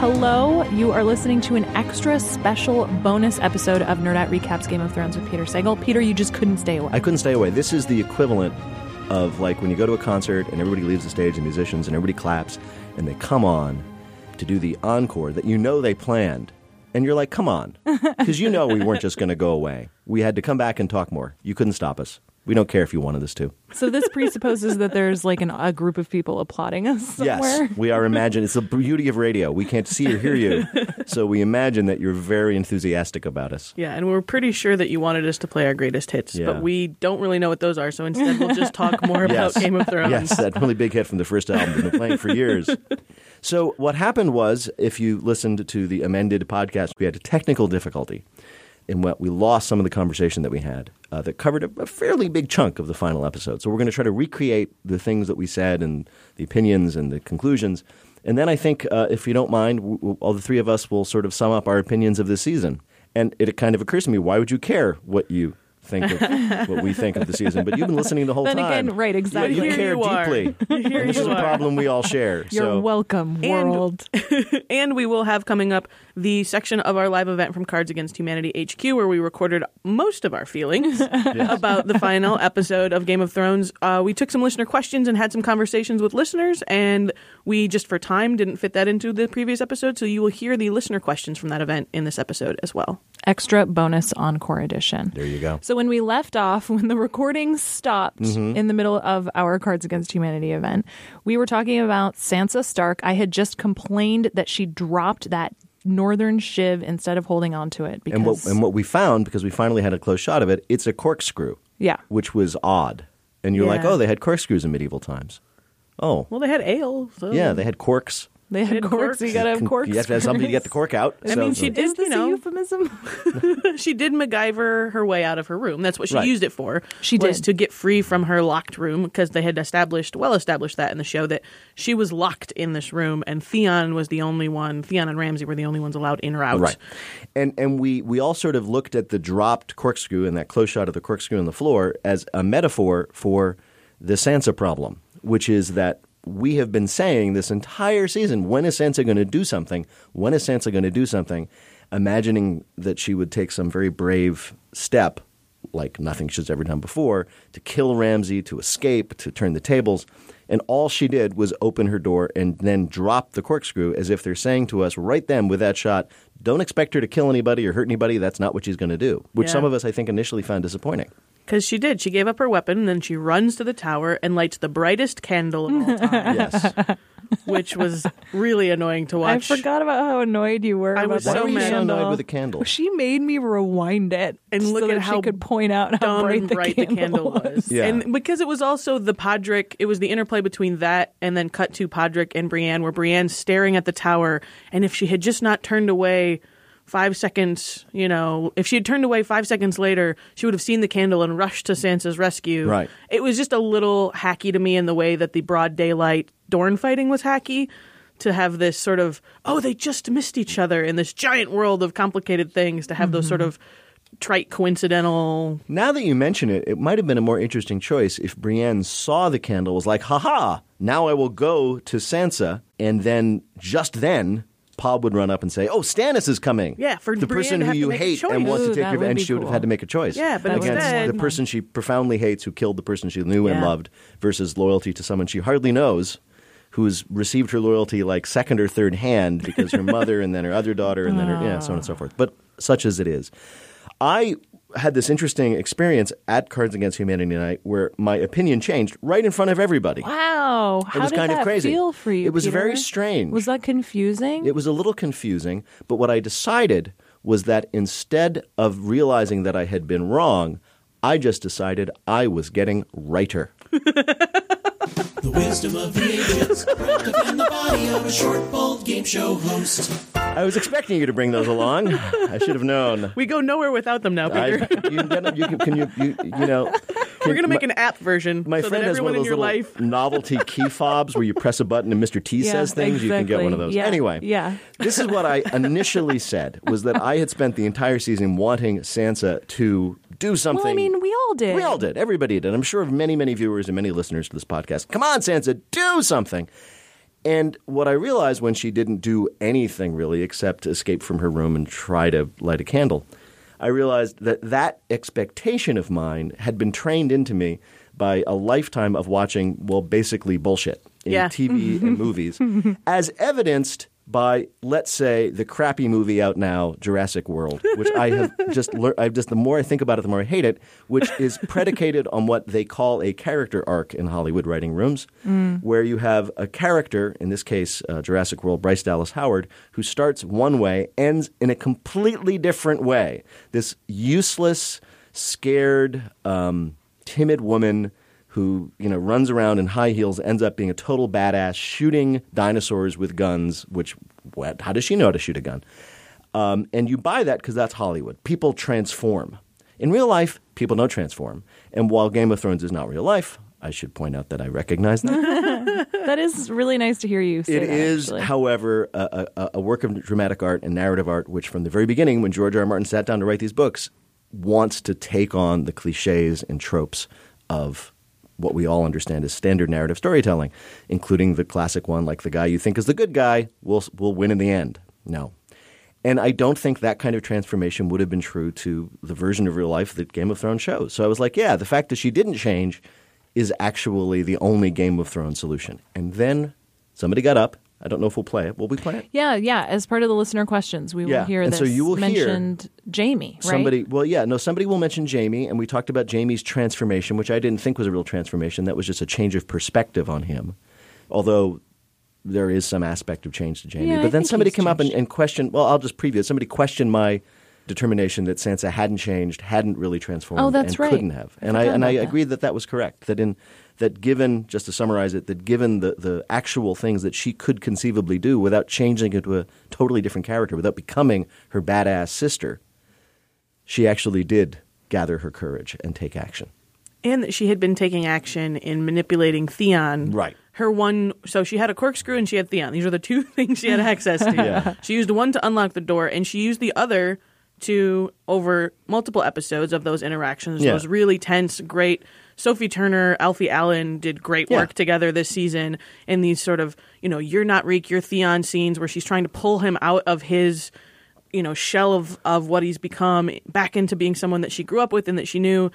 Hello, you are listening to an extra special bonus episode of Nerdette Recaps Game of Thrones with Peter Sagal. Peter, you just couldn't stay away. I couldn't stay away. This is the equivalent of like when you go to a concert and everybody leaves the stage, the musicians, and everybody claps, and they come on to do the encore that you know they planned. And you're like, come on. Because you know we weren't just going to go away. We had to come back and talk more. You couldn't stop us. We don't care if you wanted us to. So this presupposes that there's like an, a group of people applauding us somewhere. Yes, we are imagining. It's the beauty of radio. We can't see or hear you, so we imagine that you're very enthusiastic about us. Yeah, and we're pretty sure that you wanted us to play our greatest hits, Yeah. but we don't really know what those are. So instead, we'll just talk more Yes. about Game of Thrones. Yes, that really big hit from the first album. We've been playing for years. So what happened was, if you listened to the amended podcast, we had a technical difficulty in what we lost some of the conversation that we had uh, that covered a, a fairly big chunk of the final episode. So we're going to try to recreate the things that we said and the opinions and the conclusions. And then I think, uh, if you don't mind, w- w- all the three of us will sort of sum up our opinions of this season. And it kind of occurs to me, why would you care what you think of what we think of the season? But you've been listening the whole Then time. again, right, exactly. You Here care you deeply. Here and this you is a problem we all share. You're so welcome, world. and we will have coming up the section of our live event from Cards Against Humanity HQ where we recorded most of our feelings about the final episode of Game of Thrones. Uh, we took some listener questions and had some conversations with listeners, and we just for time didn't fit that into the previous episode. So you will hear the listener questions from that event in this episode as well. Extra bonus encore edition. there you go. So when we left off, when the recording stopped Mm-hmm. in the middle of our Cards Against Humanity event, we were talking about Sansa Stark. I had just complained that she dropped that northern shiv instead of holding on to it because And what and what we found because we finally had a close shot of it, it's a corkscrew, yeah. which was odd. And you're like, oh, they had corkscrews in medieval times. Oh, Well, they had ale. So. yeah, they had corks. They had Had corks. corks. You gotta have corks. You have to have something to get the cork out. I mean, she did- Is this you know. a euphemism? she did MacGyver her way out of her room. That's what she Right. used it for. She was did. to get free from her locked room because they had established, well established that in the show that she was locked in this room, and Theon was the only one. Theon and Ramsay were the only ones allowed in or out. Right. And and we we all sort of looked at the dropped corkscrew and that close shot of the corkscrew on the floor as a metaphor for the Sansa problem, which is that we have been saying this entire season, when is Sansa going to do something? When is Sansa going to do something? Imagining that she would take some very brave step, like nothing she's ever done before, to kill Ramsay, to escape, to turn the tables. And all she did was open her door and then drop the corkscrew as if they're saying to us right then with that shot, don't expect her to kill anybody or hurt anybody. That's not what she's going to do, which Yeah. some of us, I think, initially found disappointing. Because she did. She gave up her weapon, and then she runs to the tower and lights the brightest candle of all time, Yes. which was really annoying to watch. I watch. forgot about how annoyed you were I about was that so were you so candle. annoyed with a candle? She made me rewind it And so look that at how she could point out how dumb bright, and the, bright candle the candle was. Yeah. And because it was also the Podrick, it was the interplay between that and then cut to Podrick and Brienne, where Brienne's staring at the tower. And if she had just not turned away five seconds, you know, if she had turned away five seconds later, she would have seen the candle and rushed to Sansa's rescue. Right. It was just a little hacky to me in the way that the broad daylight Dorne fighting was hacky. To have this sort of, oh, they just missed each other in this giant world of complicated things, to have those sort of trite coincidental Now that you mention it, it might have been a more interesting choice if Brienne saw the candle, was like, haha, now I will go to Sansa, and then just then, Pod would run up and say, "Oh, Stannis is coming." Yeah, for the Brienne person who you hate and wants Ooh, to take that your would and be she would have had to make a choice. Yeah, but against instead- the person she profoundly hates, who killed the person she knew and loved, versus loyalty to someone she hardly knows. Who's received her loyalty like second or third hand because her mother and then her other daughter and then her, yeah, so on and so forth. But such as it is. I had this interesting experience at Cards Against Humanity Night where my opinion changed right in front of everybody. Wow, how It was did kind that of crazy. feel for you? It was Peter? very strange. Was that confusing? It was a little confusing, but what I decided was that instead of realizing that I had been wrong, I just decided I was getting righter. The wisdom of the ages, wrapped up in the body of a short, bald game show host. I was expecting you to bring those along. I should have known. We go nowhere without them now, I, Peter. you can, get you can, can you, you, you know. We're gonna make my, an app version My so friend that has one of in those little life. novelty key fobs where you press a button and Mr. T Yeah, says things. You can get one of those. Yeah, Anyway, yeah. this is what I initially said was that I had spent the entire season wanting Sansa to do something. Well, I mean, we all did. We all did. Everybody did. I'm sure of many, many viewers and many listeners to this podcast. Come on, Sansa, do something. And what I realized when she didn't do anything really except escape from her room and try to light a candle, I realized that that expectation of mine had been trained into me by a lifetime of watching, well, basically bullshit in Yeah. TV and movies, as evidenced by, let's say, the crappy movie out now, Jurassic World, which I have just learned. I've just the more I think about it, the more I hate it. Which is predicated on what they call a character arc in Hollywood writing rooms, where you have a character, in this case, uh, Jurassic World, Bryce Dallas Howard, who starts one way, ends in a completely different way. This useless, scared, um, timid woman who you know runs around in high heels ends up being a total badass shooting dinosaurs with guns which what how does she know how to shoot a gun um, and you buy that because that's hollywood people transform in real life people don't transform and while game of thrones is not real life i should point out that i recognize that That is really nice to hear you say it that, is, actually. however, a, a, a work of dramatic art and narrative art, which from the very beginning, when George R. R. Martin sat down to write these books, wants to take on the cliches and tropes of what we all understand as standard narrative storytelling, including the classic one, like the guy you think is the good guy will will win in the end. No. And I don't think that kind of transformation would have been true to the version of real life that Game of Thrones shows. So I was like, yeah, the fact that she didn't change is actually the only Game of Thrones solution. And then somebody got up. I don't know if we'll play it. Will we play it? Yeah, yeah. As part of the listener questions, we Yeah, will hear and this so you will hear Jaime, right? Somebody, well, yeah, no, somebody will mention Jaime, and we talked about Jaime's transformation, which I didn't think was a real transformation. That was just a change of perspective on him. Although there is some aspect of change to Jaime. Yeah, I but then think somebody came up and, changed. and questioned, well, I'll just preview it. Somebody questioned my determination that Sansa hadn't changed, hadn't really transformed, Oh, that's and right. couldn't have. And I, forgot and I that. agreed that that was correct. That in that given, just to summarize it, that given the, the actual things that she could conceivably do without changing into a totally different character, without becoming her badass sister, she actually did gather her courage and take action. and that she had been taking action in manipulating Theon. Right. Her one, so she had a corkscrew and she had Theon. These are the two things she had access to. Yeah. She used one to unlock the door, and she used the other to over multiple episodes of those interactions. Yeah. Those really tense, great. Sophie Turner, Alfie Allen did great Yeah. work together this season in these sort of, you know, you're not Reek, you're Theon scenes where she's trying to pull him out of his you know shell of of what he's become back into being someone that she grew up with and that she knew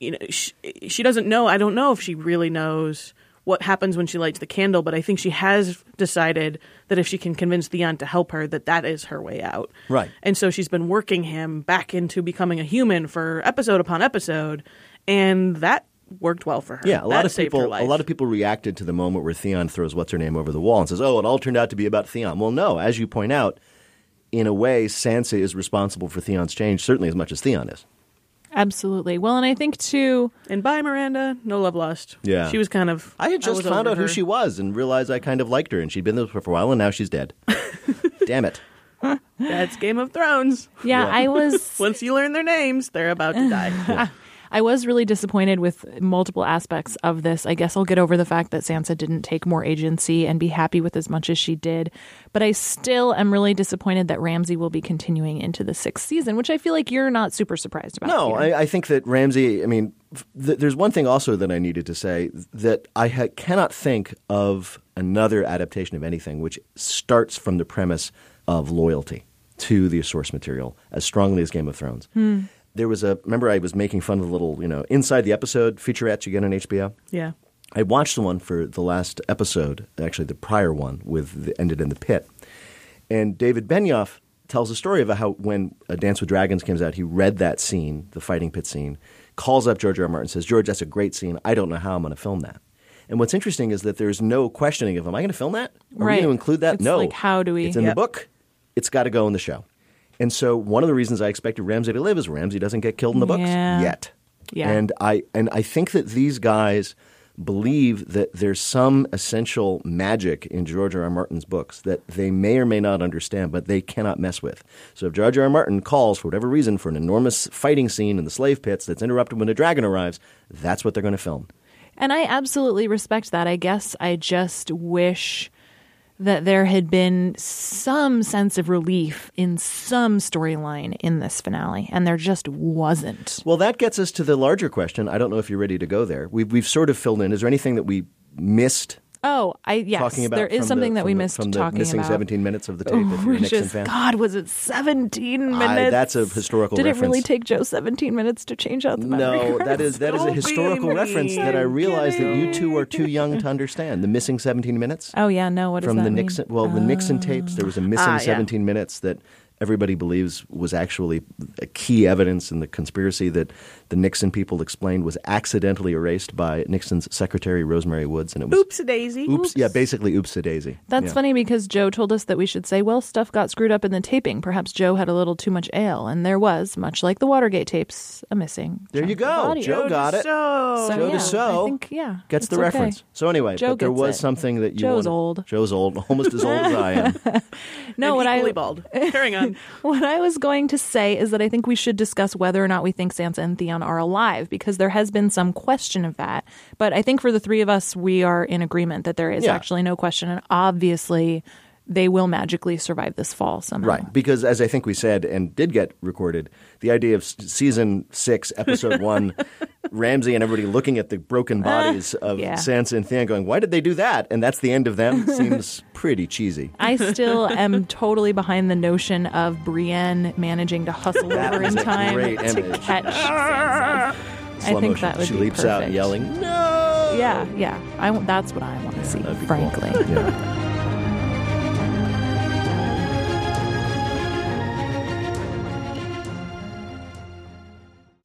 you know she, she doesn't know i don't know if she really knows what happens when she lights the candle but i think she has decided that if she can convince theon to help her that that is her way out Right. and so she's been working him back into becoming a human for episode upon episode and that worked well for her Yeah, a lot That of people. A lot of people reacted to the moment where Theon throws what's her name over the wall and says, "Oh, it all turned out to be about Theon." Well, no, as you point out, in a way, Sansa is responsible for Theon's change certainly as much as Theon is. Absolutely. Well, and I think too. and bye myranda no love lost Yeah. she was kind of I had just was found over out who she was and realized I kind of liked her, and she'd been there for a while, and now she's dead. Damn it! that's game of thrones Yeah, I was. Once you learn their names, they're about to die. I was really disappointed with multiple aspects of this. I guess I'll get over the fact that Sansa didn't take more agency and be happy with as much as she did. But I still am really disappointed that Ramsay will be continuing into the sixth season, which I feel like you're not super surprised about. No, I, I think that Ramsay. I mean, th- there's one thing also that I needed to say that I ha- cannot think of another adaptation of anything which starts from the premise of loyalty to the source material as strongly as Game of Thrones. Hmm. There was a remember I was making fun of the little you know inside the episode featurettes you get on HBO. yeah. I watched the one for the last episode, actually the prior one with the, ended in the pit, and David Benioff tells a story about how when A Dance with Dragons comes out, he read that scene, the fighting pit scene, calls up George R. R. Martin, says, "George, that's a great scene. I don't know how I'm going to film that." And what's interesting is that there's no questioning of, "Am I going to film that? Are we Right. going to include that?" It's no. like, how do we- It's in the book. It's got to go in the show. And so one of the reasons I expected Ramsay to live is Ramsay doesn't get killed in the books Yeah. yet. Yeah. And I and I think that these guys believe that there's some essential magic in George R. R. Martin's books that they may or may not understand, but they cannot mess with. So if George R. R. Martin calls, for whatever reason, for an enormous fighting scene in the slave pits that's interrupted when a dragon arrives, that's what they're going to film. And I absolutely respect that. I guess I just wish that there had been some sense of relief in some storyline in this finale, and there just wasn't. Well, that gets us to the larger question. I don't know if you're ready to go there. We've, we've sort of filled in. Is there anything that we missed Oh, I yes, talking about there is something the, that we the- missed from the talking missing about. 17 minutes of the tape a Which Nixon is, fan? God, was it 17 I- minutes? that's a historical Did it really reference. take Joe 17 minutes to change out the memory No, that is that is a historical reference that I realize that you two are too young to understand. The missing 17 minutes Oh yeah, no. What from that the mean? Nixon. Well, the Nixon tapes. There was a missing Ah, yeah. 17 minutes that everybody believes was actually a key evidence in the conspiracy that the Nixon people explained was accidentally erased by Nixon's secretary Rosemary Woods, and it was Oops, a daisy. oops, yeah, basically oops a daisy. That's Yeah. funny because Joe told us that we should say, well, stuff got screwed up in the taping. Perhaps Joe had a little too much ale, and there was, much like the Watergate tapes, a missing. There you go. audio. Joe got it. So, So, Joe yeah, Dassault I think, yeah, Gets the okay. reference. So anyway, Joe but there was it. something that you Joe's wanted- old. Joe's old, almost as old as I am. No, and what I equally bald. Carrying on. What I was going to say is that I think we should discuss whether or not we think Sansa and Theon are alive because there has been some question of that. But I think for the three of us, we are in agreement that there is Yeah. actually no question. And obviously, they will magically survive this fall somehow. Right, because as I think we said and did get recorded, the idea of season six, episode one, Ramsay and everybody looking at the broken ah, bodies of yeah. Sansa and Theon, going, "Why did they do that?" And that's the end of them. Seems pretty cheesy. I still am totally behind the notion of Brienne managing to hustle That over in time to image. catch Sansa. I think motion. that would be great. she be leaps out perfect. yelling, "No!" Yeah, yeah. I that's what I want to see, That'd cool. frankly. Yeah.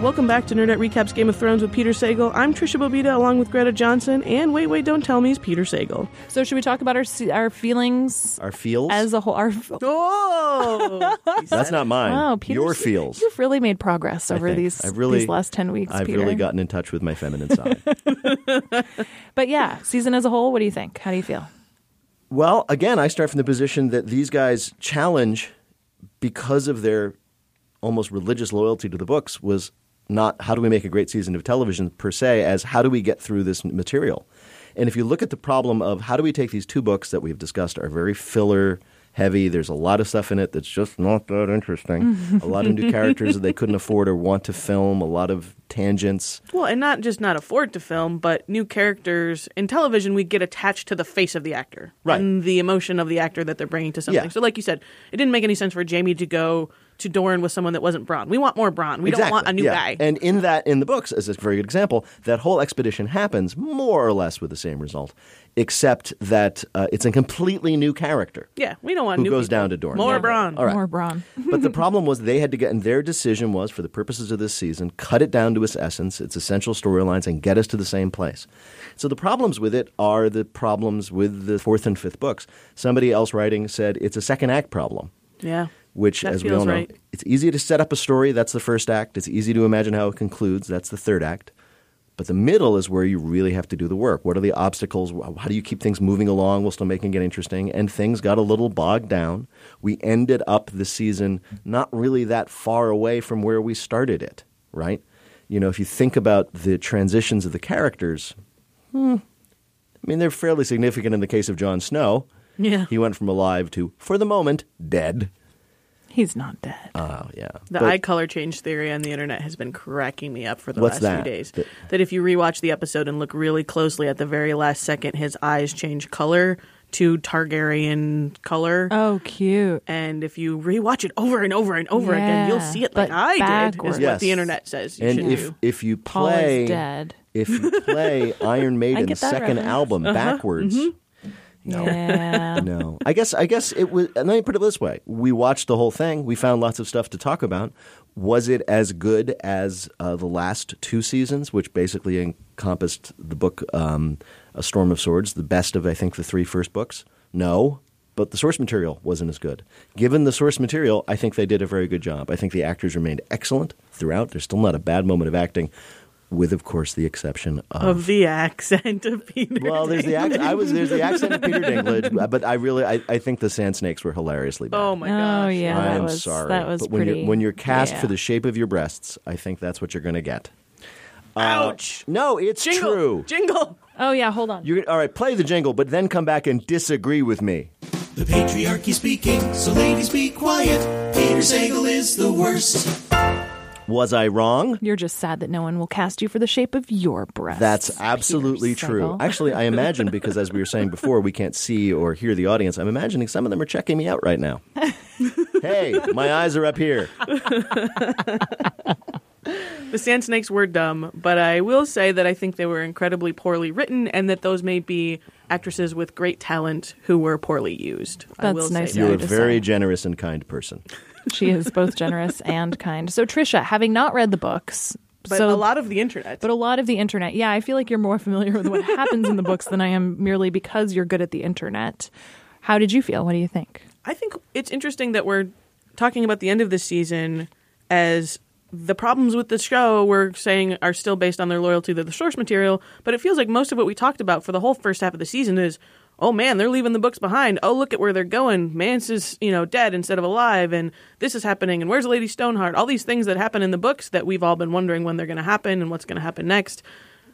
Welcome back to Nerdette Recaps Game of Thrones with Peter Sagal. I'm Tricia Bobeda along with Greta Johnsen, and Wait, Wait, Don't Tell Me is Peter Sagal. So, should we talk about our our feelings Our feels. as a whole? Our Oh! that's not mine. wow, Peter's- Your feels. You've really made progress over these I've really- these last ten weeks. I've Peter. really gotten in touch with my feminine side. But yeah, season as a whole. What do you think? How do you feel? Well, again, I start from the position that these guys challenge because of their almost religious loyalty to the books was not how do we make a great season of television per se as how do we get through this material. And if you look at the problem of how do we take these two books that we've discussed are very filler heavy, there's a lot of stuff in it that's just not that interesting. a lot of new characters that they couldn't afford or want to film, a lot of tangents. Well, and not just not afford to film, but new characters in television, we get attached to the face of the actor Right. and the emotion of the actor that they're bringing to something. Yeah. So, like you said, it didn't make any sense for Jaime to go to Dorne with someone that wasn't Bronn. We want more Bronn. We don't want a new yeah. guy. And in that, in the books, as a very good example, that whole expedition happens more or less with the same result, except that uh, it's a completely new character yeah, we don't want who new goes people. down to Dorne. More Yeah. Bronn. All right. More Bronn. but the problem was they had to get, and their decision was, for the purposes of this season, cut it down to its essence, its essential storylines, and get us to the same place. So the problems with it are the problems with the fourth and fifth books. Somebody else writing said it's a second act problem Yeah. Which, That as we all know, right. it's easy to set up a story. That's the first act. It's easy to imagine how it concludes. That's the third act. But the middle is where you really have to do the work. What are the obstacles? How do you keep things moving along while still making it interesting? And things got a little bogged down. We ended up the season not really that far away from where we started it, right? You know, if you think about the transitions of the characters, hmm, I mean, they're fairly significant in the case of Jon Snow. Yeah. He went from alive to, for the moment, dead. He's not dead. Oh, yeah. The But- eye color change theory on the internet has been cracking me up for the What's last that? few days. That- That if you rewatch the episode and look really closely at the very last second, his eyes change color to Targaryen color. Oh, cute. And if you rewatch it over and over and over again, you'll Yeah, see it like but I did. Is backwards. what Yes. the internet says. You and should if do. if you Paul play is dead. if you play Iron Maiden's that second reference. album Uh-huh. backwards, Mm-hmm. Yeah. no. I guess I guess it was. Let me put it this way: we watched the whole thing. We found lots of stuff to talk about. Was it as good as uh, the last two seasons, which basically encompassed the book um, "A Storm of Swords," the best of I think the three first books? No. But the source material wasn't as good. Given the source material, I think they did a very good job. I think the actors remained excellent throughout. There's still not a bad moment of acting, with, of course, the exception of the accent of Peter. well, there's the accent. I was there's the accent of Peter Dinklage, but I really I, I think the Sand Snakes were hilariously bad. Oh my gosh. Oh yeah, I'm was sorry, that was but when pretty. you're when you're cast yeah. for the shape of your breasts, I think that's what you're going to get. Uh, Ouch. No, it's Jingle. true. Jingle. Oh yeah, hold on. You're all right. Play the jingle, but then come back and disagree with me. The patriarchy speaking, so ladies be quiet. Peter Sagal is the worst. Was I wrong? You're just sad that no one will cast you for the shape of your breasts. That's absolutely Peter true. Sagal. Actually, I imagine because as we were saying before, we can't see or hear the audience. I'm imagining some of them are checking me out right now. hey, my eyes are up here. The Sand Snakes were dumb, but I will say that I think they were incredibly poorly written and that those may be actresses with great talent who were poorly used. I That's will nice say You're you a very generous and kind person. She is both generous and kind. So Tricia, having not read the books, But so a lot of the internet. But a lot of the internet, yeah, I feel like you're more familiar with what happens in the books than I am merely because you're good at the internet. How did you feel? What do you think? I think it's interesting that we're talking about the end of this season as the problems with the show we're saying are still based on their loyalty to the source material, but it feels like most of what we talked about for the whole first half of the season is oh man, they're leaving the books behind. Oh, look at where they're going. Mance is, you know, dead instead of alive, and this is happening, and where's Lady Stoneheart? All these things that happen in the books that we've all been wondering when they're going to happen and what's going to happen next.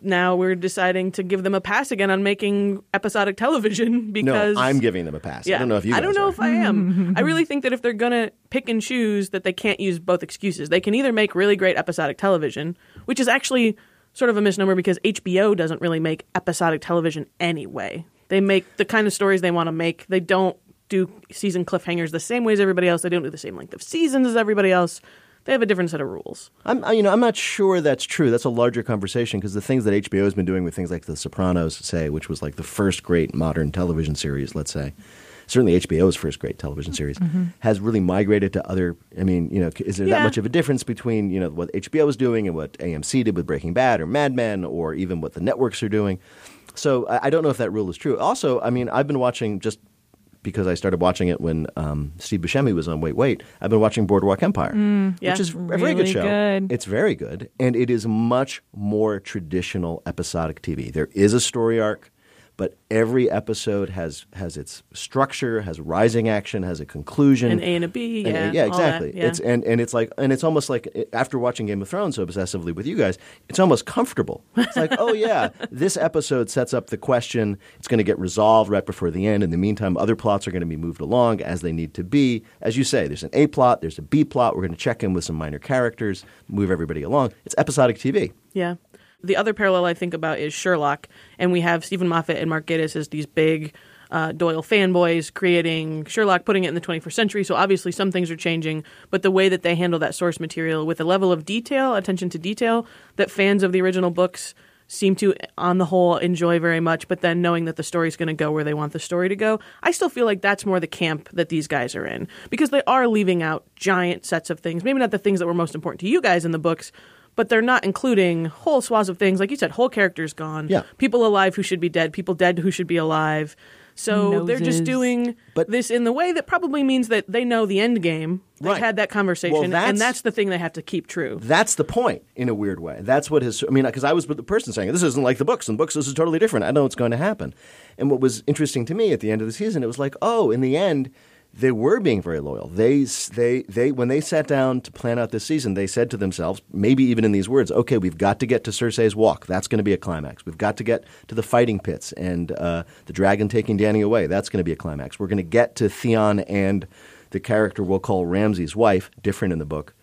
Now we're deciding to give them a pass again on making episodic television because no, I'm giving them a pass. Yeah, I don't know if you. I don't know are. if I am. I really think that if they're gonna pick and choose, that they can't use both excuses. They can either make really great episodic television, which is actually sort of a misnomer because HBO doesn't really make episodic television anyway. They make the kind of stories they want to make. They don't do season cliffhangers the same way as everybody else. They don't do the same length of seasons as everybody else. They have a different set of rules. I'm, you know, I'm not sure that's true. That's a larger conversation because the things that HBO has been doing with things like The Sopranos, say, which was like the first great modern television series, let's say, certainly HBO's first great television series, mm-hmm. has really migrated to other. I mean, you know, is there that much of a difference between you know what HBO was doing and what AMC did with Breaking Bad or Mad Men or even what the networks are doing? So I, I don't know if that rule is true. Also, I mean, I've been watching just because I started watching it when um, Steve Buscemi was on Wait Wait. I've been watching Boardwalk Empire, yeah. which is a very Really good show. good. It's very good, and it is much more traditional episodic TV. There is a story arc, but every episode has has its structure, has rising action, has a conclusion, An A and a B, and- uh, yeah, yeah, all that, exactly. yeah. It's and and it's like and it's almost like uh, after watching Game of Thrones so obsessively with you guys, it's almost comfortable. It's like, oh yeah, this episode sets up the question. It's going to get resolved right before the end. In the meantime, other plots are going to be moved along as they need to be. As you say, there's an A plot, there's a B plot. We're going to check in with some minor characters, move everybody along. It's episodic TV. Yeah. The other parallel I think about is Sherlock, and we have Steven Moffat and Mark Gatiss as these big uh, Doyle fanboys creating Sherlock, putting it in the 21st century. So obviously some things are changing, but the way that they handle that source material with a level of detail, attention to detail, that fans of the original books seem to, on the whole, enjoy very much. But then knowing that the story's going to go where they want the story to go, I still feel like that's more the camp that these guys are in because they are leaving out giant sets of things. Maybe not the things that were most important to you guys in the books, but they're not including whole swaths of things. Like you said, whole characters gone. Yeah. People alive who should be dead. People dead who should be alive. So they're just doing But- this in the way that probably means that they know the end game. They've Right. had that conversation, Well, that's- and that's the thing they have to keep true. That's the point in a weird way. That's what his. I mean, because I was the person saying this isn't like the books. In the books, this is totally different. I know what's going to happen. And what was interesting to me at the end of the season, it was like, oh, in the end, they were being very loyal. They, they, they, when they sat down to plan out this season, they said to themselves, maybe even in these words, okay, we've got to get to Cersei's walk. That's going to be a climax. We've got to get to the fighting pits and uh, the dragon taking Dany away. That's going to be a climax. We're going to get to Theon and the character we'll call Ramsay's wife, different in the book.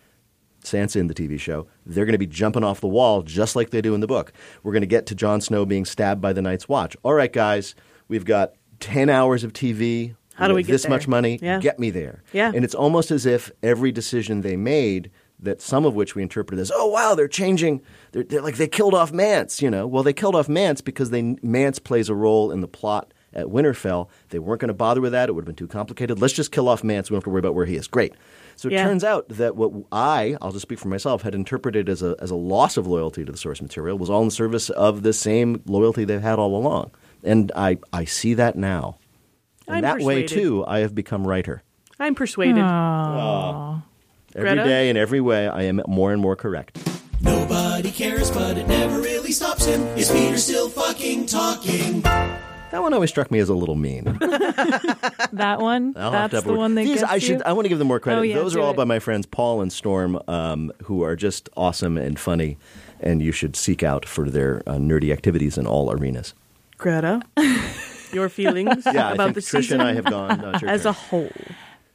Sansa in the TV show, they're going to be jumping off the wall just like they do in the book. We're going to get to Jon Snow being stabbed by the Night's Watch. All right, guys, we've got 10 hours of TV. How do we get this there? much money? Yeah. Get me there. Yeah. And it's almost as if every decision they made, that some of which we interpreted as, oh wow, they're changing. They're, they're like they killed off Mance. You know, well they killed off Mance because they Mance plays a role in the plot at Winterfell. They weren't going to bother with that. It would have been too complicated. Let's just kill off Mance. We don't have to worry about where he is. Great. So it Yeah. turns out that what I, I'll just speak for myself, had interpreted as a as a loss of loyalty to the source material was all in service of the same loyalty they've had all along. And I I see that now. And I'm that way too, I have become writer. I'm persuaded. Every Greta? day in every way, I am more and more correct. Nobody cares, but it never really stops him. Is Peter still fucking talking? That one always struck me as a little mean. That one. I'll have to that's have the one that These, gets I should. you? I want to give them more credit. Oh, yeah, Those are all it. by my friends Paul and Storm, um, who are just awesome and funny, and you should seek out for their uh, nerdy activities in all arenas. Greta, your feelings Yeah, I about think the Trish season and I have gone uh, Now as turn. a whole.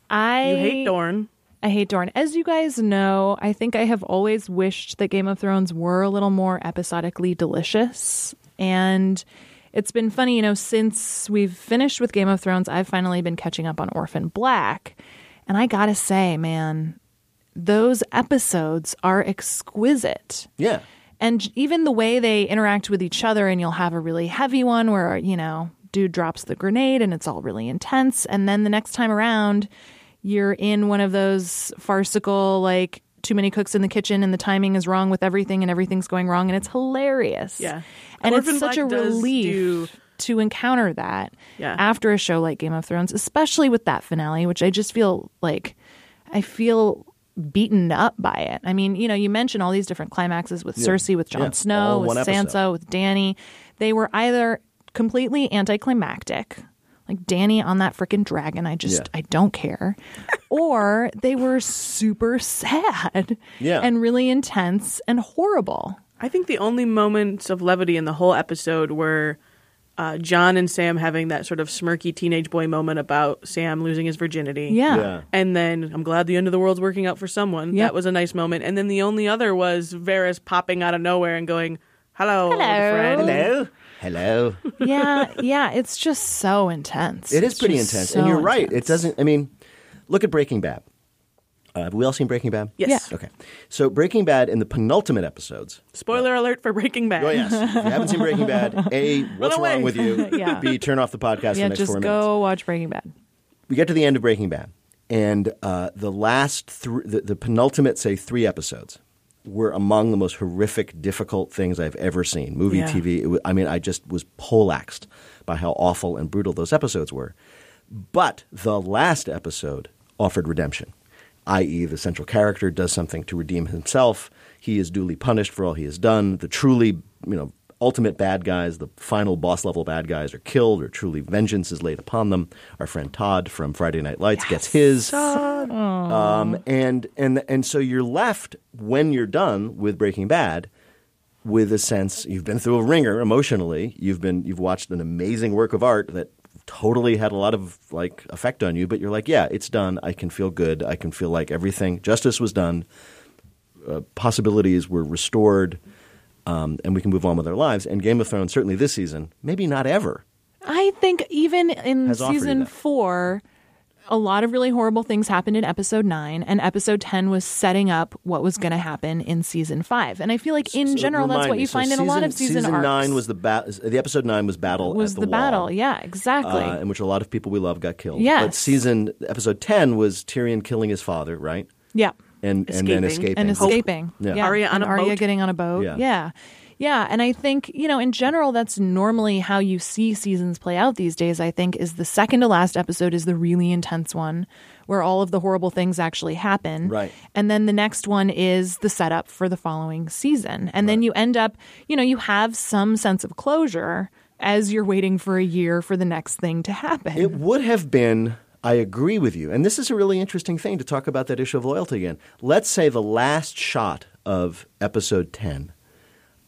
I You hate Dorne. I hate Dorne. As you guys know, I think I have always wished that Game of Thrones were a little more episodically delicious. And it's been funny, you know, since we've finished with Game of Thrones, I've finally been catching up on Orphan Black. And I gotta say, man, those episodes are exquisite. yeah. And even the way they interact with each other, and you'll have a really heavy one where, you know, dude drops the grenade and it's all really intense. And then the next time around, you're in one of those farcical, like, too many cooks in the kitchen and the timing is wrong with everything and everything's going wrong and it's hilarious. Yeah. And Orphan it's such Black a relief do- to encounter that Yeah. after a show like Game of Thrones, especially with that finale, which I just feel like I feel beaten up by it. I mean, you know, you mentioned all these different climaxes with Cersei, with Jon Yeah. Snow, All with one episode. Sansa, with Dany. They were either completely anticlimactic, like Dany on that freaking dragon. I just, Yeah. I don't care. or they were super sad Yeah. and really intense and horrible. I think the only moments of levity in the whole episode were uh, Jon and Sam having that sort of smirky teenage boy moment about Sam losing his virginity. Yeah. Yeah. And then I'm glad the end of the world's working out for someone. Yep. That was a nice moment. And then the only other was Varys popping out of nowhere and going, "Hello, Hello. friend." Hello. Hello. yeah, yeah, it's just so intense. It is It's pretty intense, so and you're right. It doesn't. I mean, look at Breaking Bad. Uh, have we all seen Breaking Bad? Yes. Yeah. Okay. So Breaking Bad in the penultimate episodes. Spoiler alert for Breaking Bad. Oh yes. if you haven't seen Breaking Bad, a what's away. wrong with you? Yeah. B turn off the podcast for Yeah, the next just four go minutes. watch Breaking Bad. We get to the end of Breaking Bad, and uh, the last thr the, the penultimate, say three episodes, were among the most horrific, difficult things I've ever seen. Movie, Yeah. TV. It wa- I mean, I just was poleaxed by how awful and brutal those episodes were. But the last episode offered redemption, i.e., the central character does something to redeem himself. He is duly punished for all he has done. The truly, you know, ultimate bad guys, the final boss level bad guys, are killed, or truly vengeance is laid upon them. Our friend Todd from Friday Night Lights gets his. Um, and and and so you're left when you're done with Breaking Bad with a sense you've been through a ringer emotionally. You've been you've watched an amazing work of art that totally had a lot of like effect on you, but you're like, yeah, it's done. I can feel good. I can feel like everything justice was done. Uh, possibilities were restored. Um, and we can move on with our lives. And Game of Thrones, certainly this season, maybe not ever. I think even in Has offered you season four, a lot of really horrible things happened in episode nine, and episode 10 was setting up what was going to happen in season five. And I feel like in So general, that's what me. you So find in a lot of season, arcs. nine was the the episode nine was battle was the, the, battle. Yeah, exactly. uh, in which a lot of people we love got killed. Yeah, But season episode ten was Tyrion killing his father, right? yeah. And and then Escaping. escaping. and escaping. Yeah. Yeah. Arya on and a Arya boat. getting on a boat. Yeah. Yeah. yeah. And I think, you know, in general, that's normally how you see seasons play out these days, I think, is the second to last episode is the really intense one where all of the horrible things actually happen. Right. And then the next one is the setup for the following season. And then you end up, you know, you have some sense of closure as you're waiting for a year for the next thing to happen. It would have been. I agree with you, and this is a really interesting thing to talk about that issue of loyalty again. Let's say the last shot of episode ten,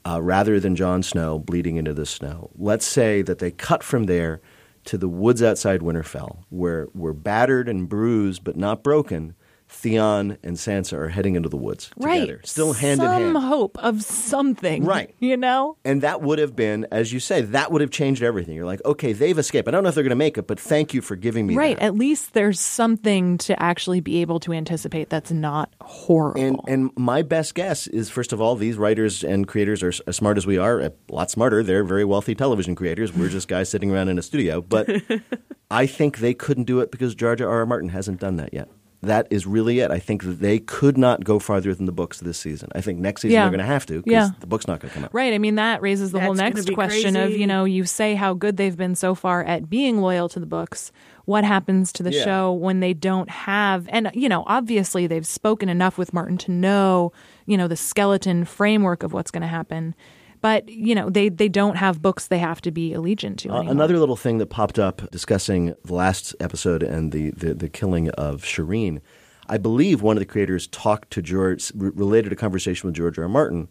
uh, rather than Jon Snow bleeding into the snow. Let's say that they cut from there to the woods outside Winterfell, where we're battered and bruised but not broken. Theon and Sansa are heading into the woods right. together, still hand Some in hand. Some hope of something. Right. You know? And that would have been, as you say, that would have changed everything. You're like, okay, they've escaped. I don't know if they're going to make it, but thank you for giving me Right. that. At least there's something to actually be able to anticipate that's not horrible. And and my best guess is, first of all, these writers and creators are as smart as we are, a lot smarter. They're very wealthy television creators. We're just guys sitting around in a studio. But I think they couldn't do it because George R. R. Martin hasn't done that yet. That is really it. I think that they could not go farther than the books this season. I think next season Yeah. they're going to have to because Yeah. the book's not going to come out. Right. I mean, that raises the whole That's gonna next be question of, you know, you say how good they've been so far at being loyal to the books. What happens to the Yeah. show when they don't have, and, you know, obviously they've spoken enough with Martin to know, you know, the skeleton framework of what's going to happen. But, you know, they, they don't have books they have to be allegiant to. Uh, another little thing that popped up discussing the last episode and the, the, the killing of Shireen. I believe one of the creators talked to George, re- related a conversation with George R. R. Martin,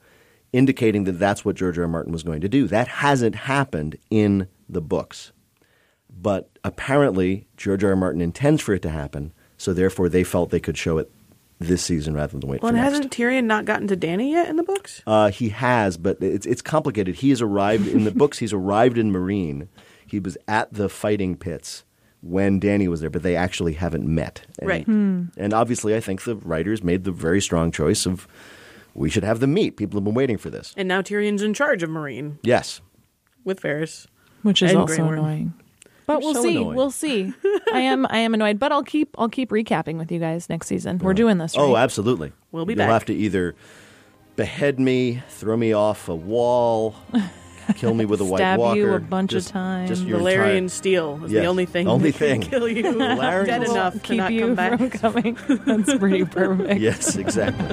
indicating that that's what George R. R. Martin was going to do. That hasn't happened in the books. But apparently, George R. R. Martin intends for it to happen, so therefore they felt they could show it this season rather than wait Well, for and next. hasn't Tyrion not gotten to Dany yet in the books? Uh, he has, but it's it's complicated. He has arrived in the books. He's arrived in Meereen. He was at the fighting pits when Dany was there, but they actually haven't met. And, Right. And obviously, I think the writers made the very strong choice of we should have them meet. People have been waiting for this. And now Tyrion's in charge of Meereen Yes. with Varys. which is and also Grey annoying. But You're we'll so see. annoying. We'll see. I am I am annoyed, but I'll keep I'll keep recapping with you guys next season. We're doing this. Oh, right? Oh, absolutely. We'll be back. You'll back. have to either behead me, throw me off a wall, kill me with a white Stab walker. you a bunch of times. Just your Valyrian entire- steel is Yes, the only thing only that can thing. kill you Valyrian dead will enough to keep not you come back. from coming. That's pretty perfect. Yes, exactly.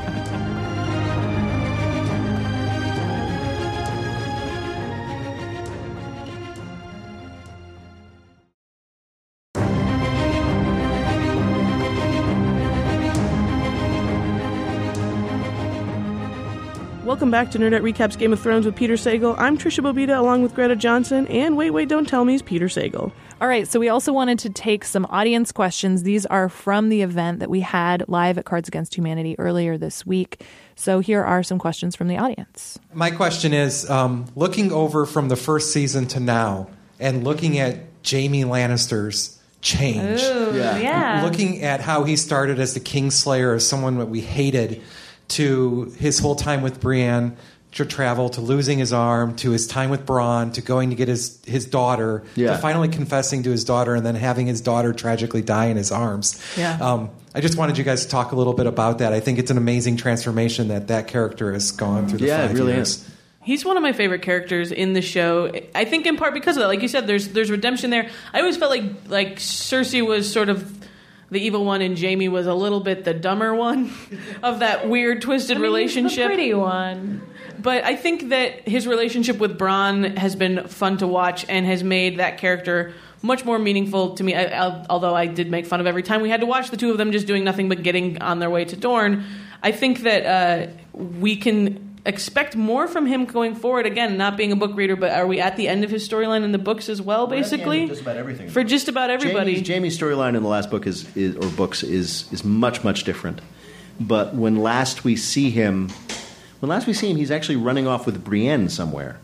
Welcome back to Nerdette Recaps Game of Thrones with Peter Sagal. I'm Tricia Bobeda along with Greta Johnsen, and Wait, Wait, Don't Tell me Me's Peter Sagal. All right, so we also wanted to take some audience questions. These are from the event that we had live at Cards Against Humanity earlier this week. So here are some questions from the audience. My question is um, looking over from the first season to now and looking at Jaime Lannister's change. yeah. Looking at how he started as the Kingslayer, as someone that we hated, to his whole time with Brienne, to travel, to losing his arm, to his time with Bronn, to going to get his, his daughter, Yeah. to finally confessing to his daughter, and then having his daughter tragically die in his arms. Yeah. Um, I just wanted you guys to talk a little bit about that. I think it's an amazing transformation that that character has gone through the Yeah, it really years. is. He's one of my favorite characters in the show. I think in part because of that. Like you said, there's there's redemption there. I always felt like like Cersei was sort of the evil one, and Jaime was a little bit the dumber one of that weird twisted relationship. Pretty one. But I think that his relationship with Bronn has been fun to watch and has made that character much more meaningful to me. I, I, although I did make fun of every time we had to watch the two of them just doing nothing but getting on their way to Dorne. I think that uh, we can expect more from him going forward. Again, not being a book reader, but are we at the end of his storyline in the books as well? We're at the end of Basically, just about everything. for just about everybody. Jaime's, Jaime's storyline in the last book is, is or books is is much much different. But when last we see him, when last we see him, he's actually running off with Brienne somewhere,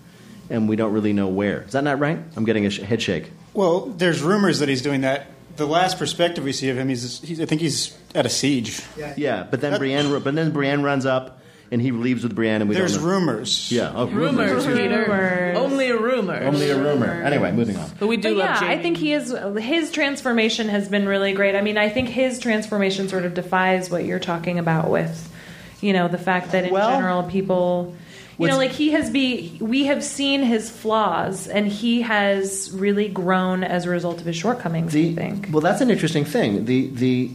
and we don't really know where. Is that not right? I'm getting a sh- head shake. Well, there's rumors that he's doing that. The last perspective we see of him, he's, he's I think he's at a siege. Yeah, but then That- Brienne, but then Brienne runs up, and he leaves with Brienne, and we There's don't know. rumors. Yeah, oh, rumors, Peter. Rumors. Only a rumor. Only a rumor. Anyway, moving on. But we do But love yeah, Jaime. I think he is. His transformation has been really great. I mean, I think his transformation sort of defies what you're talking about with, you know, the fact that in Well, general people, you know, like he has be. We have seen his flaws, and he has really grown as a result of his shortcomings. I think. Well, that's an interesting thing. The the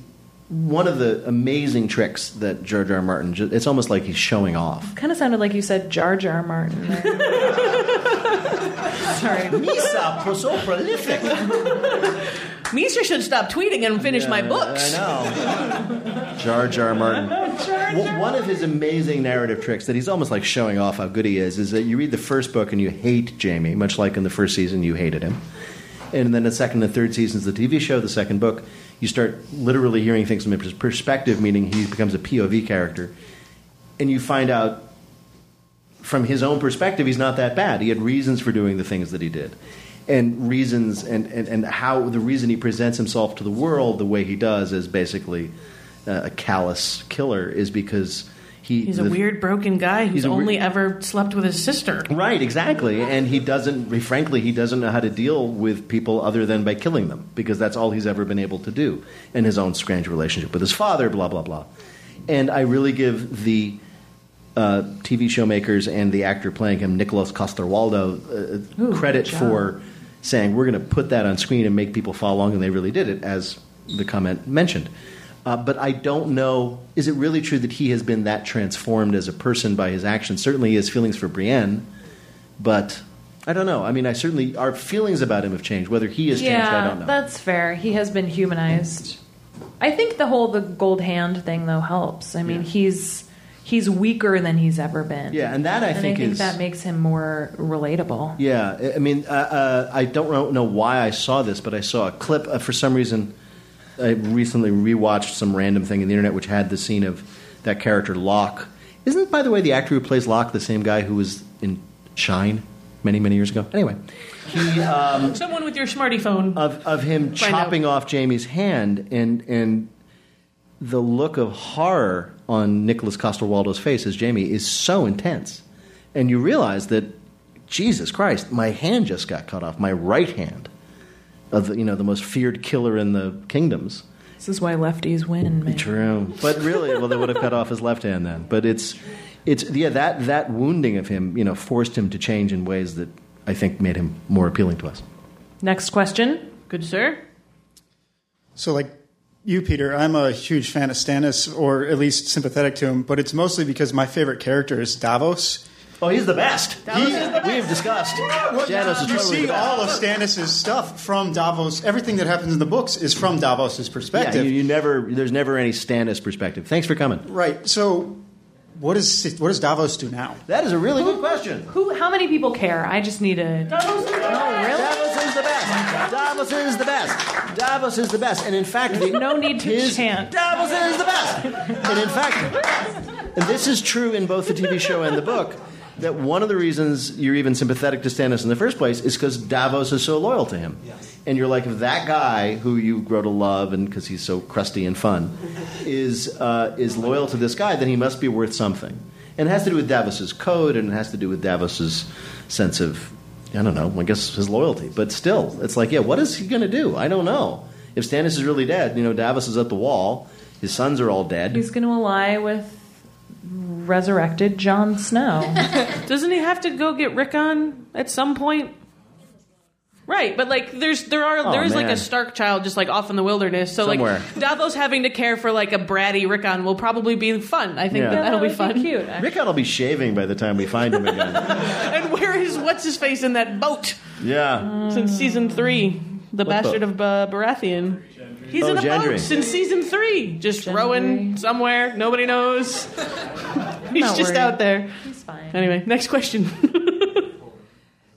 one of the amazing tricks that George R. R. Martin. ju- It's almost like he's showing off. Kind of sounded like you said Jar Jar Martin. Sorry. Misa, was so prolific. Misha should stop tweeting and finish my books. I know. Jar Jar Martin. Well, one of his amazing narrative tricks that he's almost like showing off how good he is is that you read the first book and you hate Jaime, much like in the first season you hated him. And then the second and third seasons of the TV show, the second book, you start literally hearing things from his perspective, meaning he becomes a POV character, and you find out from his own perspective, he's not that bad. He had reasons for doing the things that he did. And reasons, and, and, and how the reason he presents himself to the world the way he does as basically uh, a callous killer is because he. He's a the- weird, broken guy He's who's weird- only ever slept with his sister. Right, exactly. And he doesn't, frankly, he doesn't know how to deal with people other than by killing them because that's all he's ever been able to do in his own strange relationship with his father, blah, blah, blah. And I really give the uh, TV show makers and the actor playing him, Nicholas Coster-Waldau, uh, credit for saying, we're going to put that on screen and make people follow along, and they really did it, as the comment mentioned. Uh, but I don't know. Is it really true that he has been that transformed as a person by his actions? Certainly, his feelings for Brienne, but I don't know. I mean, I certainly our feelings about him have changed. Whether he has changed, I don't know. that's fair. He has been humanized. I think the whole the gold hand thing though helps. I mean, he's he's weaker than he's ever been. Yeah, and that I and think I think is- that makes him more relatable. Yeah, I- mean, uh, uh, I don't know- know why I saw this, but I saw a clip. Uh, for some reason, I recently rewatched some random thing in the internet which had the scene of that character Locke. Isn't, by the way, the actor who plays Locke the same guy who was in Shine many, many years ago? Anyway, he um, Someone with your smarty phone. of of him Find out. chopping off Jaime's hand and and the look of horror on Nikolaj Coster-Waldau's face as Jaime is so intense, and you realize that Jesus Christ, my hand just got cut off, my right hand, of the, you know the most feared killer in the kingdoms. This is why lefties win, man. True, but really, well, they would have cut off his left hand then. But it's, it's yeah, that that wounding of him, you know, forced him to change in ways that I think made him more appealing to us. Next question. Good sir. So, like you, Peter, I'm a huge fan of Stannis, or at least sympathetic to him, but it's mostly because my favorite character is Davos. Oh, he's the best. He- we have discussed. Janos is you totally see the best. all of Stannis' stuff from Davos. Everything that happens in the books is from Davos' Yeah, perspective. you, you never. There's never any Stannis perspective. Thanks for coming. Right. So, what is what does Davos do now? That is a really good question. Who? How many people care? I just need a. Davos is the best. Davos is the best. Davos is the best. And in fact, the, No need to his, chant. Davos is the best. And in fact, and this is true in both the TV show and the book. That one of the reasons you're even sympathetic to Stannis in the first place is because Davos is so loyal to him, and you're like, if that guy who you grow to love, and because he's so crusty and fun, is uh, is loyal to this guy, then he must be worth something. And it has to do with Davos's code, and it has to do with Davos's sense of, I don't know, I guess his loyalty. But still, it's like, yeah, what is he going to do? I don't know. If Stannis is really dead, you know, Davos is at the wall. His sons are all dead. He's going to ally with resurrected Jon Snow. Doesn't he have to go get Rickon at some point? Right, but like there's there are Oh, there is like a Stark child just like off in the wilderness. So Somewhere. like Davos having to care for like a bratty Rickon will probably be fun. I think Yeah. that that'll be That fun. cute. actually. Rickon will be shaving by the time we find him again. And where is what's his face in that boat yeah. since season three? The What bastard boat? of uh, Baratheon. He's Oh, in a Gendry. boat since season three, just rowing somewhere. Nobody knows. He's just worried. out there. He's fine. Anyway, next question.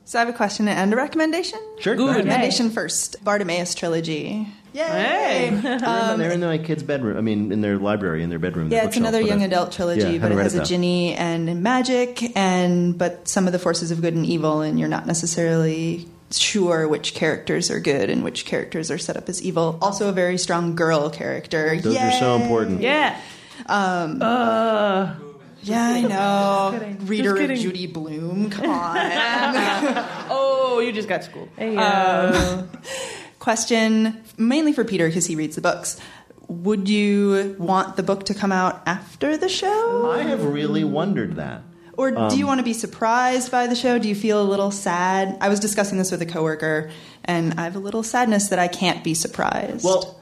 So I have a question and a recommendation. Sure. Good. Recommendation first. Bartimaeus trilogy. Yay! Hey. Um, they're, in, they're in my kid's bedroom. I mean, in their library, in their bedroom. their Yeah, it's another young I- adult trilogy, Yeah, but it has it, a genie and magic, and but some of the forces of good and evil, and you're not necessarily sure which characters are good and which characters are set up as evil. Also, a very strong girl character. Those are so important. yeah. Um, Uh, yeah, I know. Reader Just of. Judy Blume. Come on. oh, you just got schooled. Hey, Uh, uh, Question mainly for Peter because he reads the books. Would you want the book to come out after the show? I have really wondered that. Or do Um, you want to be surprised by the show? Do you feel a little sad? I was discussing this with a coworker, and I have a little sadness that I can't be surprised. Well,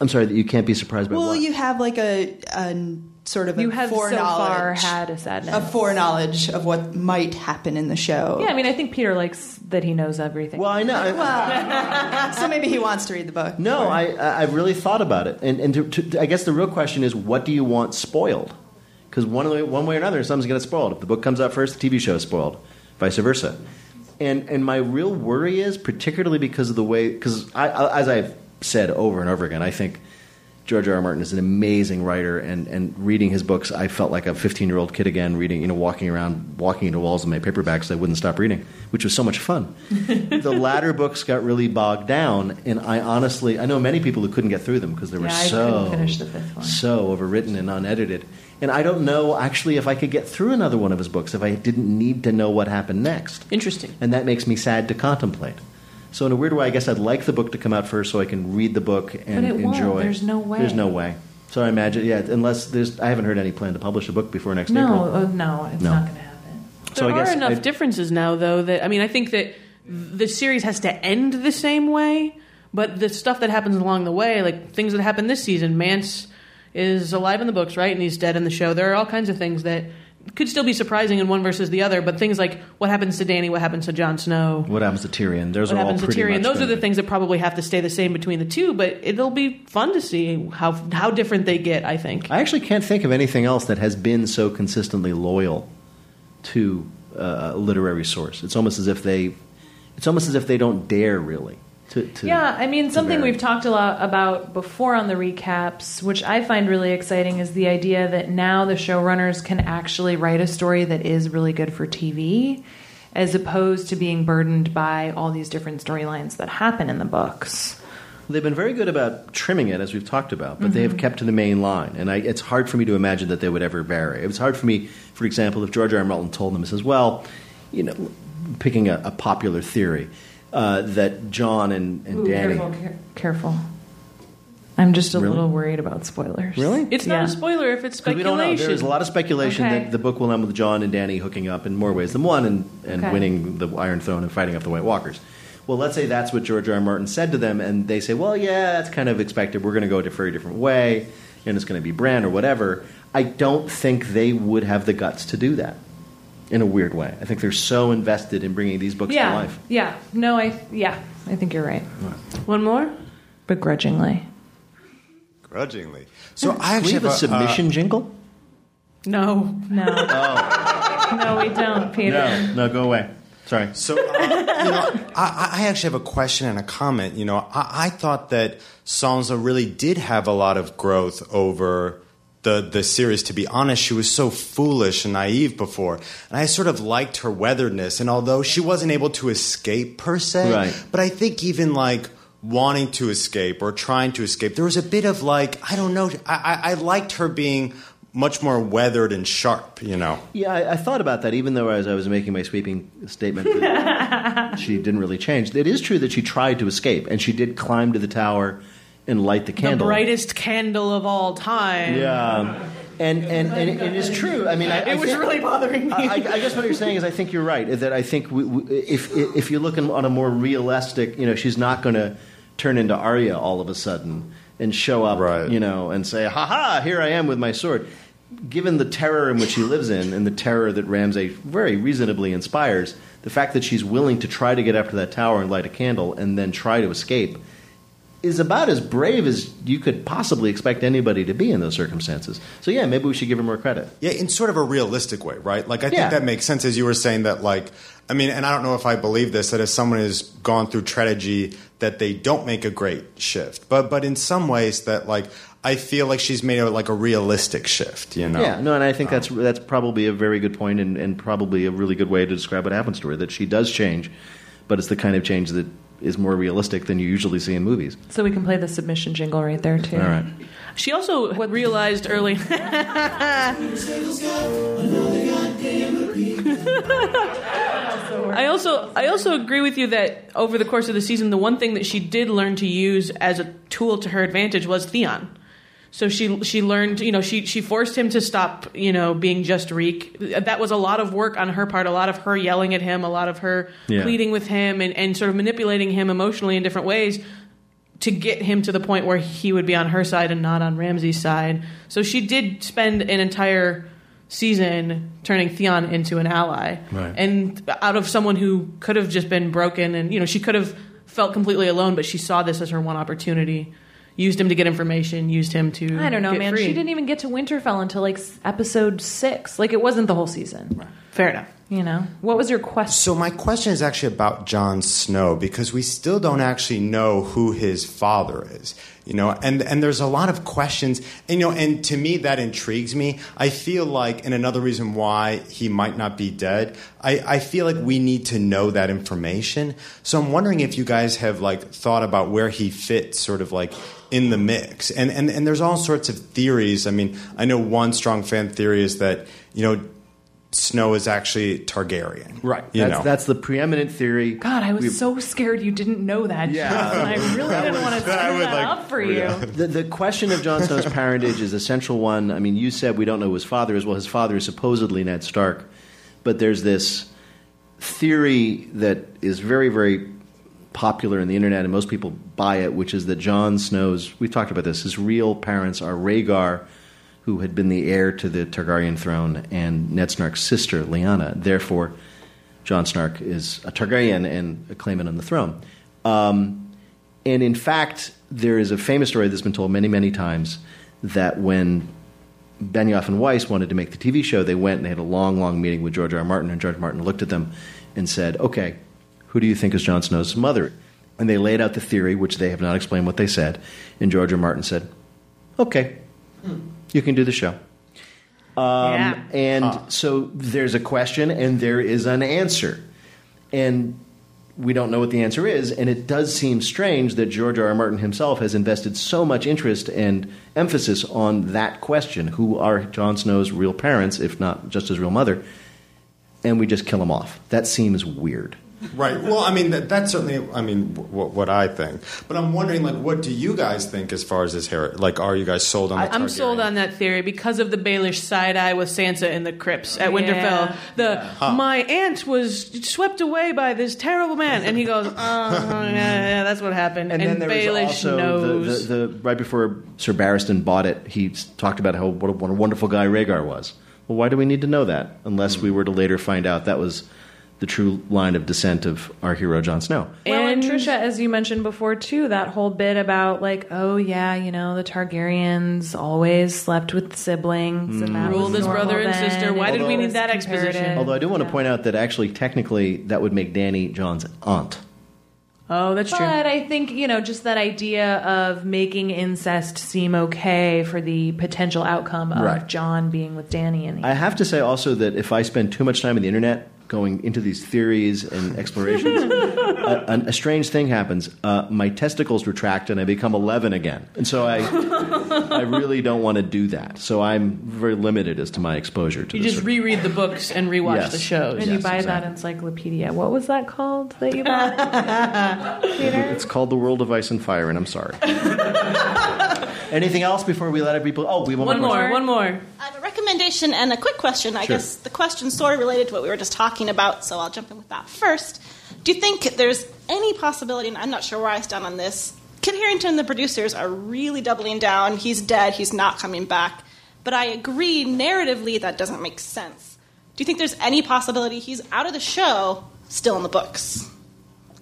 I'm sorry that you can't be surprised by well, what. you have like a, a sort of a you have so foreknowledge, far had a sadness. a foreknowledge of what might happen in the show. yeah, I mean, I think Peter likes that he knows everything. well, I know. I- Well, so maybe he wants to read the book. no, Or- I, I I've really thought about it, and and to, to, I guess the real question is, what do you want spoiled? Because one way, one way or another, something's going to get spoiled. If the book comes out first, the TV show is spoiled, vice versa. And and my real worry is, particularly because of the way, because I, I, as I've said over and over again. I think George R. R. Martin is an amazing writer, and, and reading his books, I felt like a 15 year old kid again, reading, you know, walking around, walking into walls in my paperbacks. I wouldn't stop reading, which was so much fun. the latter books got really bogged down, and I honestly, I know many people who couldn't get through them because they were Yeah, so the so overwritten and unedited. And I don't know actually if I could get through another one of his books if I didn't need to know what happened next. Interesting. And that makes me sad to contemplate. So in a weird way, I guess I'd like the book to come out first so I can read the book and enjoy it won't. There's no way. There's no way. So I imagine, yeah, unless there's, I haven't heard any plan to publish a book before next No, April. uh, no, it's No. not going to happen. So there I guess are enough I'd- differences now, though, that I mean, I think that the series has to end the same way, but the stuff that happens along the way, like things that happen this season, Mance is alive in the books, right, and he's dead in the show. There are all kinds of things that could still be surprising in one versus the other, but things like what happens to Dany, what happens to Jon Snow, What happens to Tyrion? Those what are all happens to pretty Tyrion. much Those are the things that probably have to stay the same between the two, but it'll be fun to see how how different they get. I think. I actually can't think of anything else that has been so consistently loyal to uh, a literary source. It's almost as if they, it's almost as if they don't dare really to. to Yeah, I mean, something we've talked a lot about before on the recaps, which I find really exciting, is the idea that now the showrunners can actually write a story that is really good for TV, as opposed to being burdened by all these different storylines that happen in the books. They've been very good about trimming it, as we've talked about, but they have Mhm. kept to the main line. And I, it's hard for me to imagine that they would ever vary. It was hard for me, for example, if George R. R. Martin told them, he says, well, you know, picking a, a popular theory, uh, that Jon and, and Ooh, Dany. Careful, care- careful. I'm just a Really? little worried about spoilers. Really? It's not Yeah. a spoiler if it's 'Cause we don't speculation. know. There's a lot of speculation Okay. that the book will end with Jon and Dany hooking up in more ways than one and, and Okay. winning the Iron Throne and fighting off the White Walkers. Well, let's say that's what George R. R. Martin said to them, and they say, well, yeah, that's kind of expected. We're going to go a very different way, and it's going to be Bran or whatever. I don't think they would have the guts to do that in a weird way. I think they're so invested in bringing these books to life. yeah. No, I yeah, I think you're right. One more, begrudgingly. Grudgingly. So I Do we actually have a uh, submission jingle? No. No. No, we don't, Peter. No, no, go away. Sorry. So, uh, you know, I, I actually have a question and a comment. You know, I, I thought that Sansa really did have a lot of growth over the the series. To be honest, she was so foolish and naive before, and I sort of liked her weatheredness. And although she wasn't able to escape per se, Right. but I think even like wanting to escape or trying to escape, there was a bit of like I don't know. I, I, I liked her being much more weathered and sharp. You know. Yeah, I, I thought about that, even though as I was making my sweeping statement that she didn't really change. It is true that she tried to escape, and she did climb to the tower and light the candle. the brightest candle of all time. Yeah. And, and, and it is true. I mean, I, It I was think- really bothering me. I, I guess what you're saying is, I think you're right. That I think we, we, if if you look on a more realistic, you know, she's not going to turn into Arya all of a sudden and show up, you know, and say, "Ha ha! Here I am with my sword." Given the terror in which she lives in, and the terror that Ramsay very reasonably inspires, the fact that she's willing to try to get up to that tower and light a candle and then try to escape is about as brave as you could possibly expect anybody to be in those circumstances. So yeah, maybe we should give her more credit. Yeah, in sort of a realistic way, right? Like I think Yeah. that makes sense as you were saying that like I mean, and I don't know if I believe this that if someone has gone through tragedy that they don't make a great shift. But but in some ways that like I feel like she's made a, like a realistic shift, you know. Yeah, no, and I think um, that's that's probably a very good point and, and probably a really good way to describe what happens to her. That she does change, but it's the kind of change that is more realistic than you usually see in movies. So we can play the submission jingle right there too. All right. She also realized early. I also I also agree with you that over the course of the season, the one thing that she did learn to use as a tool to her advantage was Theon. So she she learned, you know, she she forced him to stop, you know, being just Reek. That was a lot of work on her part, a lot of her yelling at him, a lot of her Yeah. pleading with him and, and sort of manipulating him emotionally in different ways to get him to the point where he would be on her side and not on Ramsay's side. So she did spend an entire season turning Theon into an ally. Right. And out of someone who could have just been broken and, you know, she could have felt completely alone, but she saw this as her one opportunity. Used him to get information, used him to I don't know, man. free. She didn't even get to Winterfell until like episode six. Like it wasn't the whole season. Fair enough. You know, what was your question? So my question is actually about Jon Snow because we still don't actually know who his father is. You know, and and there's a lot of questions. And, you know, and to me that intrigues me. I feel like, and another reason why he might not be dead, I, I feel like we need to know that information. So I'm wondering if you guys have like thought about where he fits, sort of like in the mix. And and and there's all sorts of theories. I mean, I know one strong fan theory is that you know Snow is actually Targaryen. Right. You that's, know. that's the preeminent theory. God, I was We've- so scared you didn't know that. Yeah. Jeff, and I really didn't want to that I screw would that like- up for you. The, the question of Jon Snow's parentage is a central one. I mean, you said we don't know who his father is. Well, his father is supposedly Ned Stark, but there's this theory that is very, very popular in the internet, and most people buy it, which is that Jon Snow's, we've talked about this, his real parents are Rhaegar, who had been the heir to the Targaryen throne, and Ned Stark's sister, Lyanna. Therefore, Jon Snark is a Targaryen and a claimant on the throne. Um, and in fact, there is a famous story that's been told many, many times that when Benioff and Weiss wanted to make the TV show, they went and they had a long, long meeting with George R. R. Martin, and George Martin looked at them and said, "Okay, who do you think is Jon Snow's mother?" And they laid out the theory, which they have not explained what they said. And George R. R. Martin said, "Okay, you can do the show." Um, Yeah. And so there's a question and there is an answer. And we don't know what the answer is. And it does seem strange that George R. R. Martin himself has invested so much interest and emphasis on that question who are Jon Snow's real parents, if not just his real mother? And we just kill him off. That seems weird. Right. Well, I mean, that, that's certainly, I mean, what, what I think. But I'm wondering, like, what do you guys think as far as this heir? Like, are you guys sold on the I'm sold on that theory because of the Baelish side eye with Sansa in the crypts at Yeah. Winterfell. The my aunt was swept away by this terrible man, and he goes, "Oh, yeah, yeah, that's what happened." And, And, then there was also knows. the, the, the right before Sir Barristan bought it, he talked about how what a, what a wonderful guy Rhaegar was. Well, why do we need to know that unless we were to later find out that was the true line of descent of our hero Jon Snow? Well, and And- Tricia, as you mentioned before, too, that whole bit about like, oh yeah, you know, the Targaryens always slept with siblings and that Ruled was as normal brother and sister. Why and did we need that exposition? Although I do want to Yeah. point out that actually, technically, that would make Dany Jon's aunt. oh, that's true. But I think, you know, just that idea of making incest seem okay for the potential outcome of Right. Jon being with Dany and I have to say also that if I spend too much time on the internet going into these theories and explorations, a, a, a strange thing happens. Uh, my testicles retract and I become 11 again. And so I, I really don't want to do that. So I'm very limited as to my exposure to You this just sort of- reread the books and rewatch Yes. the shows. and you buy exactly. that encyclopedia. What was that called that you bought? Peter? It's called The World of Ice and Fire, and I'm sorry. Anything else before we let people? Oh, we have One more, one more. I have a recommendation and a quick question. I Sure. guess the question sort of related to what we were just talking about, so I'll jump in with that first. Do you think there's any possibility, and I'm not sure where I stand on this, Kit Harington and the producers are really doubling down. He's dead, he's not coming back. But I agree, narratively, that doesn't make sense. Do you think there's any possibility he's out of the show, still in the books?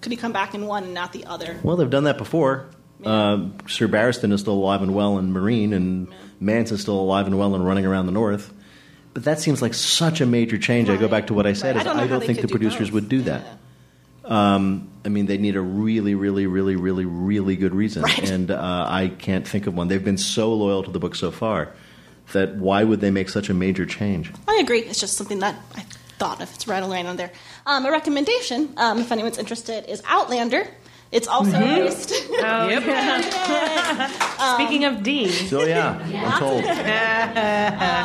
Could he come back in one and not the other? Well, they've done that before. Uh, Sir Barristan is still alive and well in Meereen, and Mance is still alive and well and running around the North. But that seems like such a major change. I go back to what I said: Right. is I don't I don't think the producers both. would do that. Um, I mean, they need a really, really, really, really, really good reason, Right. and uh, I can't think of one. They've been so loyal to the book so far that why would they make such a major change? I agree. It's just something that I thought of. It's rattling around on there. Um, a recommendation, um, if anyone's interested, is Outlander. It's also based. Oh, Yep. Speaking of D, So yeah, I'm told.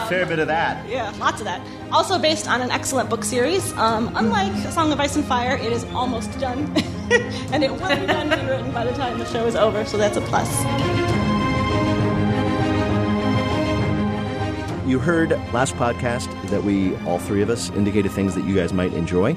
Fair bit of that. yeah, lots of that. Also based on an excellent book series. Um, unlike A Song of Ice and Fire, it is almost done. and it will be done and written by the time the show is over, so that's a plus. You heard last podcast that we, all three of us, indicated things that you guys might enjoy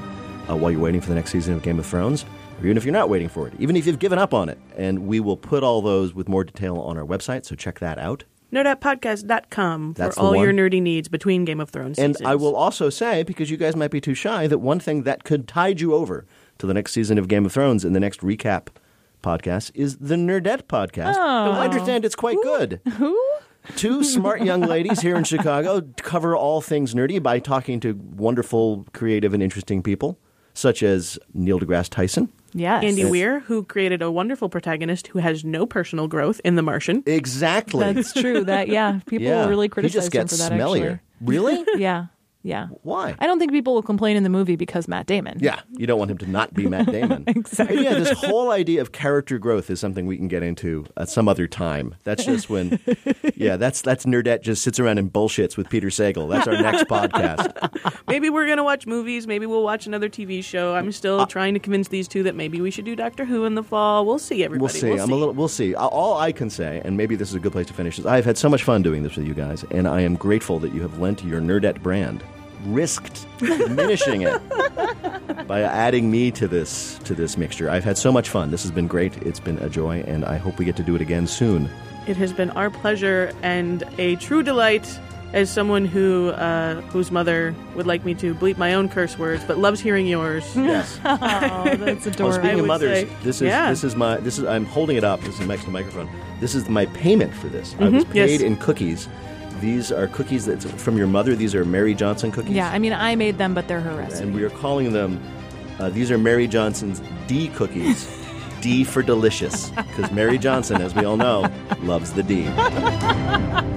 uh, while you're waiting for the next season of Game of Thrones, or even if you're not waiting for it, even if you've given up on it. And we will put all those with more detail on our website, so check that out. Nerdettepodcast.com for That's all your nerdy needs between Game of Thrones And seasons. I will also say, because you guys might be too shy, that one thing that could tide you over to the next season of Game of Thrones in the next recap podcast is the Nerdette podcast. Oh. I understand it's quite good. who? two smart young ladies here in Chicago cover all things nerdy by talking to wonderful, creative, and interesting people, such as Neil deGrasse Tyson. Yes. Andy Weir, who created a wonderful protagonist who has no personal growth in The Martian. Exactly. That's true. That yeah, people Yeah. really He criticize just gets him for that. smellier. Really? Yeah, yeah. Why? I don't think people will complain in the movie because Matt Damon. Yeah, you don't want him to not be Matt Damon. exactly. Yeah, this whole idea of character growth is something we can get into at some other time. That's just when, yeah, that's that's Nerdette just sits around and bullshits with Peter Sagal. That's our next podcast. Maybe we're going to watch movies. Maybe we'll watch another TV show. I'm still trying to convince these two that maybe we should do Doctor Who in the fall. We'll see, everybody. We'll see. I'm a little. We'll see. All I can say, and maybe this is a good place to finish, is I've had so much fun doing this with you guys, and I am grateful that you have lent your Nerdette brand, risked diminishing it by adding me to this to this mixture. I've had so much fun. This has been great. It's been a joy, and I hope we get to do it again soon. It has been our pleasure and a true delight as someone who uh, whose mother would like me to bleep my own curse words, but loves hearing yours. Yes. oh, that's Well, adorable. I speaking of mothers, say- this is yeah. this is my this is I'm holding it up. This is next to the microphone. This is my payment for this. I was paid yes. in cookies. These are cookies that's from your mother. These are Mary Johnsen cookies. Yeah, I mean, I made them, but they're her recipe. and we are calling them. Uh, these are Mary Johnsen's D cookies. D for delicious, because Mary Johnsen, as we all know, loves the D.